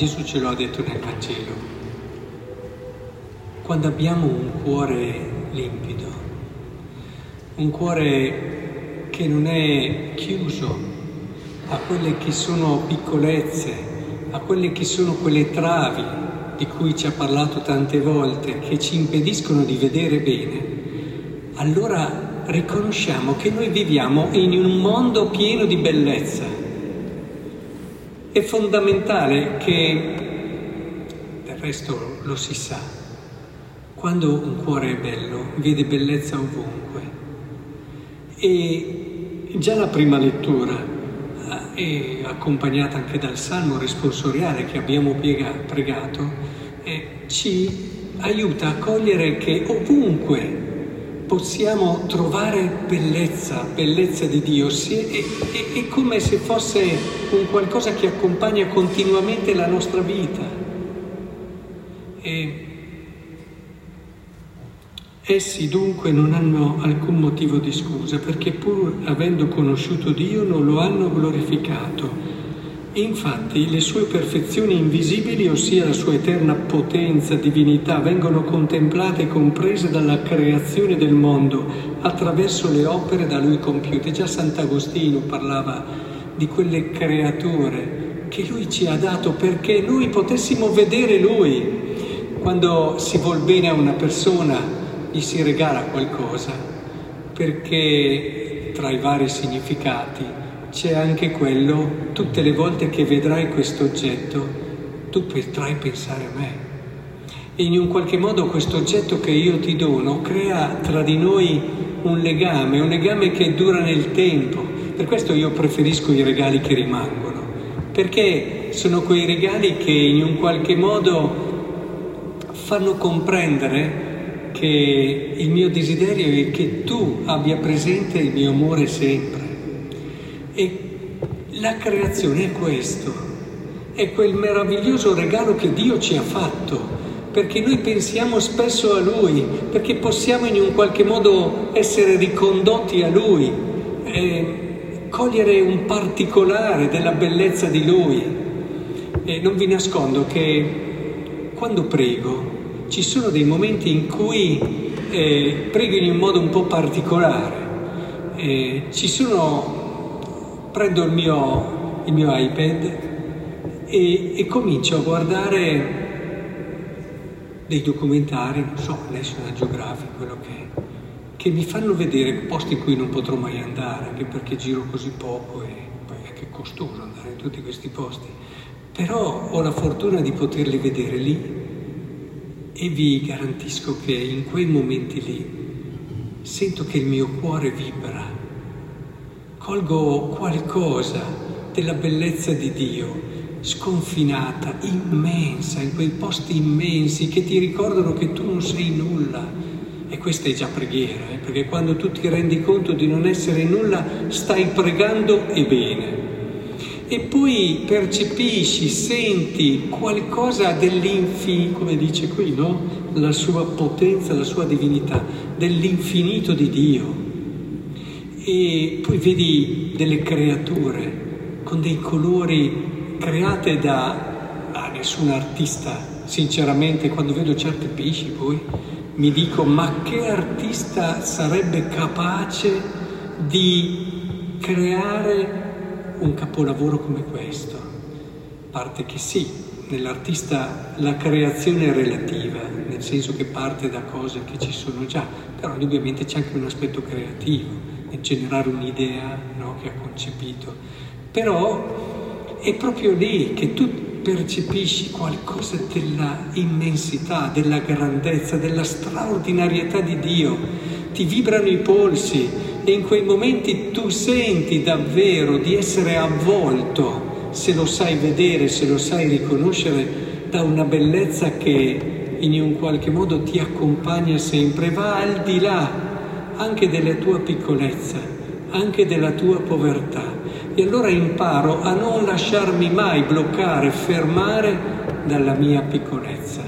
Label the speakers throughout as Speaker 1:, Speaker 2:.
Speaker 1: Gesù ce lo ha detto nel Vangelo. Quando abbiamo un cuore limpido, un cuore che non è chiuso a quelle che sono piccolezze, a quelle che sono quelle travi di cui ci ha parlato tante volte, che ci impediscono di vedere bene, allora riconosciamo che noi viviamo in un mondo pieno di bellezza. È fondamentale che, del resto lo si sa, quando un cuore è bello, vede bellezza ovunque. E già la prima lettura e accompagnata anche dal salmo responsoriale che abbiamo pregato, eh, ci aiuta a cogliere che ovunque possiamo trovare bellezza, bellezza di Dio, è, è, è come se fosse un qualcosa che accompagna continuamente la nostra vita. E Essi dunque non hanno alcun motivo di scusa perché pur avendo conosciuto Dio non lo hanno glorificato. Infatti le sue perfezioni invisibili, ossia la sua eterna potenza, divinità, vengono contemplate e comprese dalla creazione del mondo attraverso le opere da lui compiute. Già Sant'Agostino parlava di quelle creature che lui ci ha dato perché noi potessimo vedere lui. Quando si vuol bene a una persona, gli si regala qualcosa, perché tra i vari significati c'è anche quello, tutte le volte che vedrai questo oggetto, tu potrai pensare a me. In un qualche modo questo oggetto che io ti dono crea tra di noi un legame, un legame che dura nel tempo. Per questo io preferisco i regali che rimangono, perché sono quei regali che in un qualche modo fanno comprendere che il mio desiderio è che tu abbia presente il mio amore sempre. E la creazione è questo, è quel meraviglioso regalo che Dio ci ha fatto, perché noi pensiamo spesso a Lui, perché possiamo in un qualche modo essere ricondotti a Lui, eh, cogliere un particolare della bellezza di Lui. E non vi nascondo che quando prego, ci sono dei momenti in cui eh, prego in un modo un po' particolare. Eh, ci sono, prendo il mio, il mio iPad e, e, comincio a guardare dei documentari, non so, National Geographic, quello che è, che mi fanno vedere posti in cui non potrò mai andare, anche perché giro così poco e poi è anche costoso andare in tutti questi posti. Però ho la fortuna di poterli vedere lì e vi garantisco che in quei momenti lì sento che il mio cuore vibra, colgo qualcosa della bellezza di Dio, sconfinata, immensa, in quei posti immensi che ti ricordano che tu non sei nulla. E questa è già preghiera, eh? perché quando tu ti rendi conto di non essere nulla, stai pregando e bene e poi percepisci, senti qualcosa dell'infinito, come dice qui, no? La sua potenza, la sua divinità, dell'infinito di Dio. E poi vedi delle creature con dei colori create da, da nessun artista. Sinceramente, quando vedo certi pesci poi mi dico, ma che artista sarebbe capace di creare un capolavoro come questo. Parte che sì, nell'artista la creazione è relativa, nel senso che parte da cose che ci sono già, però indubbiamente c'è anche un aspetto creativo, nel generare un'idea no, che ha concepito. Però è proprio lì che tu percepisci qualcosa della immensità, della grandezza, della straordinarietà di Dio, ti vibrano i polsi, e in quei momenti tu senti davvero di essere avvolto, se lo sai vedere, se lo sai riconoscere, da una bellezza che in un qualche modo ti accompagna sempre, va al di là anche della tua piccolezza, anche della tua povertà. E allora imparo a non lasciarmi mai bloccare, fermare dalla mia piccolezza.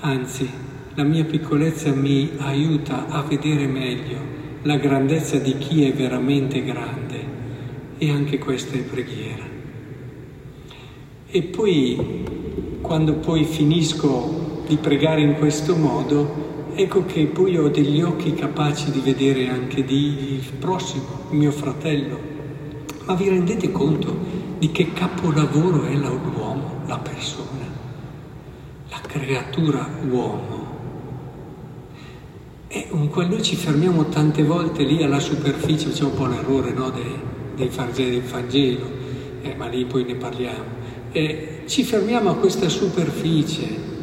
Speaker 1: Anzi, la mia piccolezza mi aiuta a vedere meglio la grandezza di chi è veramente grande e anche questa è preghiera. E poi, quando poi finisco di pregare in questo modo, ecco che poi ho degli occhi capaci di vedere anche di il prossimo, il mio fratello. Ma vi rendete conto di che capolavoro è l'uomo, la persona, la creatura uomo? E noi ci fermiamo tante volte lì alla superficie, facciamo un po' l'errore no, dei, dei Vangeli del Vangelo, eh, ma lì poi ne parliamo. E ci fermiamo a questa superficie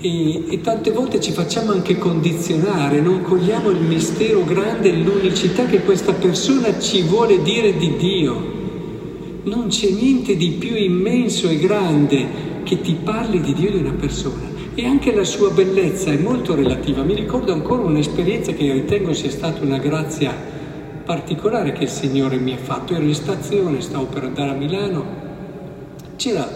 Speaker 1: e, e, tante volte ci facciamo anche condizionare, non cogliamo il mistero grande, l'unicità che questa persona ci vuole dire di Dio. Non c'è niente di più immenso e grande che ti parli di Dio di una persona. E anche la sua bellezza è molto relativa. Mi ricordo ancora un'esperienza che ritengo sia stata una grazia particolare che il Signore mi ha fatto. Ero in stazione, stavo per andare a Milano. C'era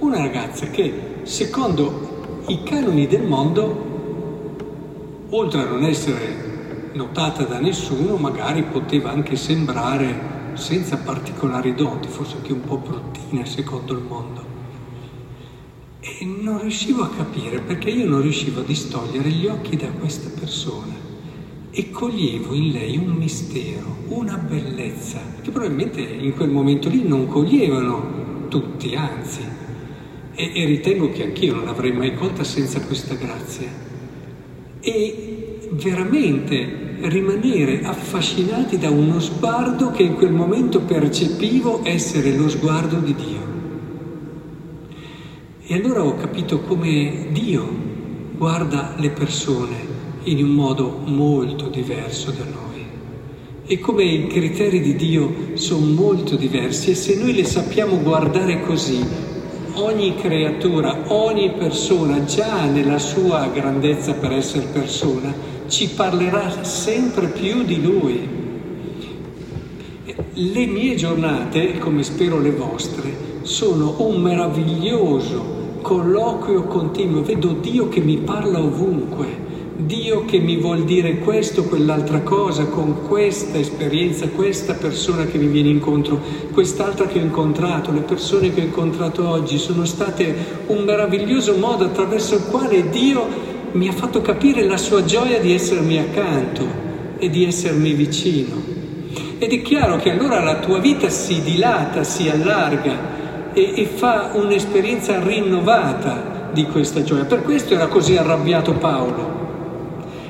Speaker 1: una ragazza che, secondo i canoni del mondo, oltre a non essere notata da nessuno, magari poteva anche sembrare senza particolari doti, forse anche un po' bruttina secondo il mondo. E non riuscivo a capire perché io non riuscivo a distogliere gli occhi da questa persona e coglievo in lei un mistero, una bellezza che probabilmente in quel momento lì non coglievano tutti, anzi e, e ritengo che anch'io non l'avrei mai colta senza questa grazia. E veramente rimanere affascinati da uno sguardo che in quel momento percepivo essere lo sguardo di Dio. E allora ho capito come Dio guarda le persone in un modo molto diverso da noi e come i criteri di Dio sono molto diversi e se noi le sappiamo guardare così ogni creatura, ogni persona, già nella sua grandezza per essere persona, ci parlerà sempre più di Lui. Le mie giornate, come spero le vostre, sono un meraviglioso colloquio continuo. Vedo Dio che mi parla ovunque Dio che mi vuol dire questo, quell'altra cosa, con questa esperienza, questa persona che mi viene incontro, quest'altra che ho incontrato, le persone che ho incontrato oggi sono state un meraviglioso modo attraverso il quale Dio mi ha fatto capire la sua gioia di essermi accanto e di essermi vicino. Ed è chiaro che allora la tua vita si dilata, si allarga e, e fa un'esperienza rinnovata di questa gioia. Per questo era così arrabbiato Paolo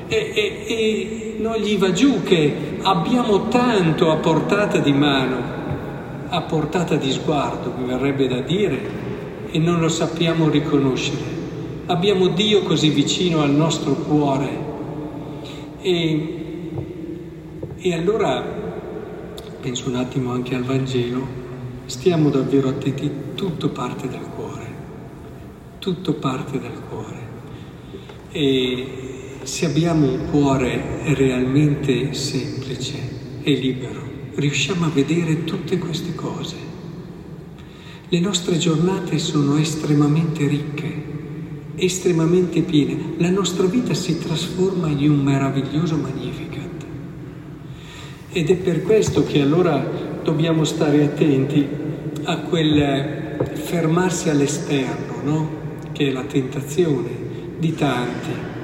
Speaker 1: e, e, e non gli va giù che abbiamo tanto a portata di mano, a portata di sguardo, mi verrebbe da dire, e non lo sappiamo riconoscere. Abbiamo Dio così vicino al nostro cuore e, e allora penso un attimo anche al Vangelo, stiamo davvero attenti, tutto parte dal cuore, tutto parte dal cuore. E, se abbiamo un cuore realmente semplice e libero, riusciamo a vedere tutte queste cose. Le nostre giornate sono estremamente ricche, estremamente piene. La nostra vita si trasforma in un meraviglioso magnificat. Ed è per questo che allora dobbiamo stare attenti a quel fermarsi all'esterno, no? che è la tentazione di tanti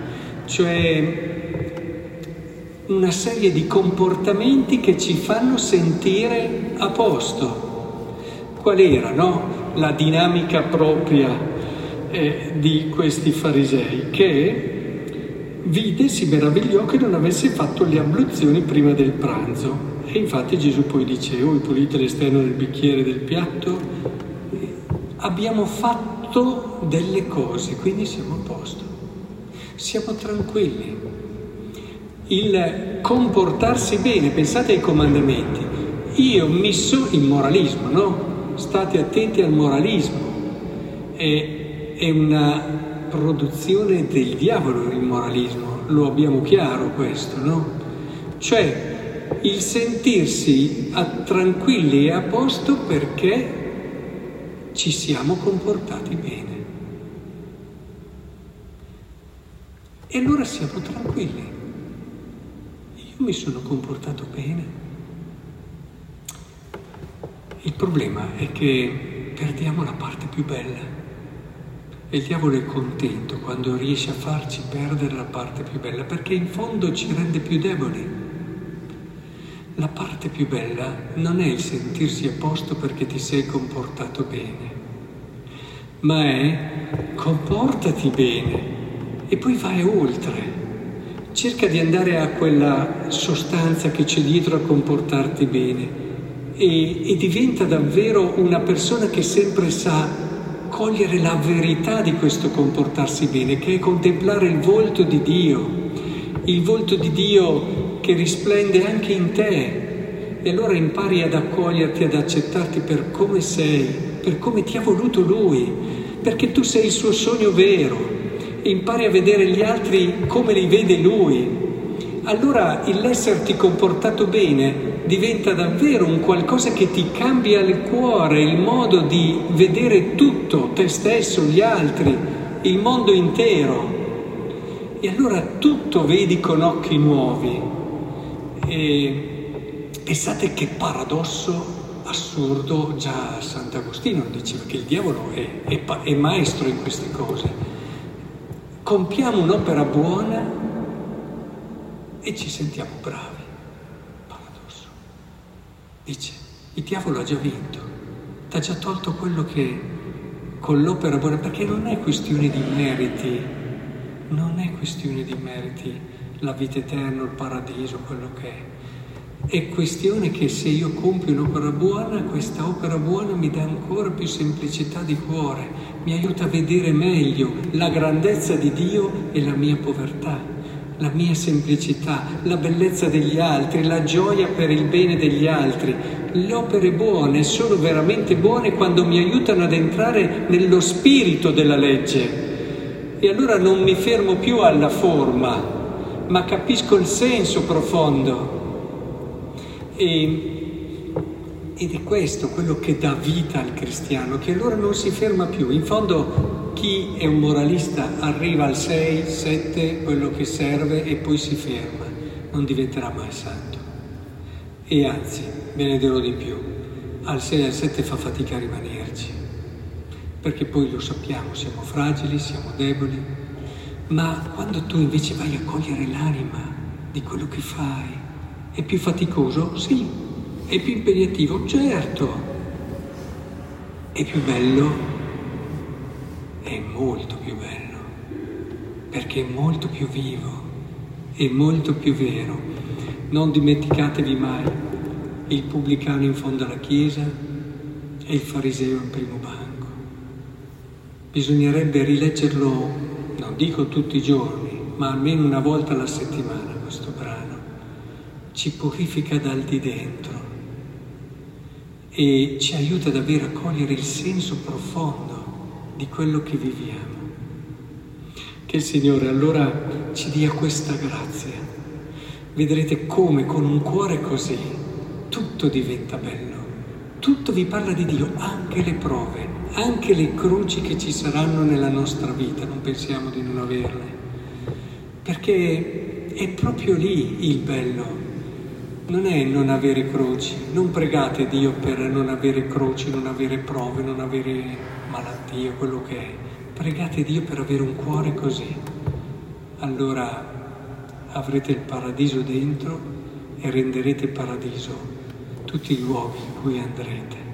Speaker 1: cioè una serie di comportamenti che ci fanno sentire a posto. Qual era no? la dinamica propria eh, di questi farisei? Che vide, si meravigliò che non avesse fatto le abluzioni prima del pranzo. E infatti Gesù poi dice, oh, pulite l'esterno del bicchiere del piatto. Abbiamo fatto delle cose, quindi siamo a posto siamo tranquilli. Il comportarsi bene, pensate ai comandamenti. Io mi so il moralismo, no? State attenti al moralismo. È, è una produzione del diavolo il moralismo, lo abbiamo chiaro questo, no? Cioè il sentirsi tranquilli e a posto perché ci siamo comportati bene. E allora siamo tranquilli. Io mi sono comportato bene. Il problema è che perdiamo la parte più bella. E il diavolo è contento quando riesce a farci perdere la parte più bella, perché in fondo ci rende più deboli. La parte più bella non è il sentirsi a posto perché ti sei comportato bene, ma è comportati bene e poi vai oltre. Cerca di andare a quella sostanza che c'è dietro a comportarti bene e, e diventa davvero una persona che sempre sa cogliere la verità di questo comportarsi bene, che è contemplare il volto di Dio, il volto di Dio che risplende anche in te. E allora impari ad accoglierti, ad accettarti per come sei, per come ti ha voluto Lui, perché tu sei il suo sogno vero impari a vedere gli altri come li vede lui, allora l'esserti comportato bene diventa davvero un qualcosa che ti cambia il cuore, il modo di vedere tutto, te stesso, gli altri, il mondo intero. E allora tutto vedi con occhi nuovi. E pensate che paradosso assurdo, già Sant'Agostino diceva che il diavolo è, è, è maestro in queste cose compiamo un'opera buona e ci sentiamo bravi. Paradosso. Dice, il diavolo ha già vinto, ti ha già tolto quello che con l'opera buona, perché non è questione di meriti, non è questione di meriti la vita eterna, il paradiso, quello che è. È questione che se io compio un'opera buona, questa opera buona mi dà ancora più semplicità di cuore, mi aiuta a vedere meglio la grandezza di Dio e la mia povertà, la mia semplicità, la bellezza degli altri, la gioia per il bene degli altri. Le opere buone sono veramente buone quando mi aiutano ad entrare nello spirito della legge. E allora non mi fermo più alla forma, ma capisco il senso profondo e, ed è questo quello che dà vita al cristiano, che allora non si ferma più. In fondo chi è un moralista arriva al 6, 7, quello che serve e poi si ferma, non diventerà mai santo. E anzi, ve ne dirò di più, al 6 e al 7 fa fatica a rimanerci, perché poi lo sappiamo, siamo fragili, siamo deboli, ma quando tu invece vai a cogliere l'anima di quello che fai, è più faticoso? Sì. È più impegnativo? Certo. È più bello? È molto più bello, perché è molto più vivo, è molto più vero. Non dimenticatevi mai il pubblicano in fondo alla chiesa e il fariseo in primo banco. Bisognerebbe rileggerlo, non dico tutti i giorni, ma almeno una volta alla settimana ci purifica dal di dentro e ci aiuta davvero a cogliere il senso profondo di quello che viviamo. Che il Signore allora ci dia questa grazia. Vedrete come con un cuore così tutto diventa bello, tutto vi parla di Dio, anche le prove, anche le croci che ci saranno nella nostra vita, non pensiamo di non averle, perché è proprio lì il bello non è non avere croci, non pregate Dio per non avere croci, non avere prove, non avere malattie, quello che è. Pregate Dio per avere un cuore così. Allora avrete il paradiso dentro e renderete paradiso tutti i luoghi in cui andrete.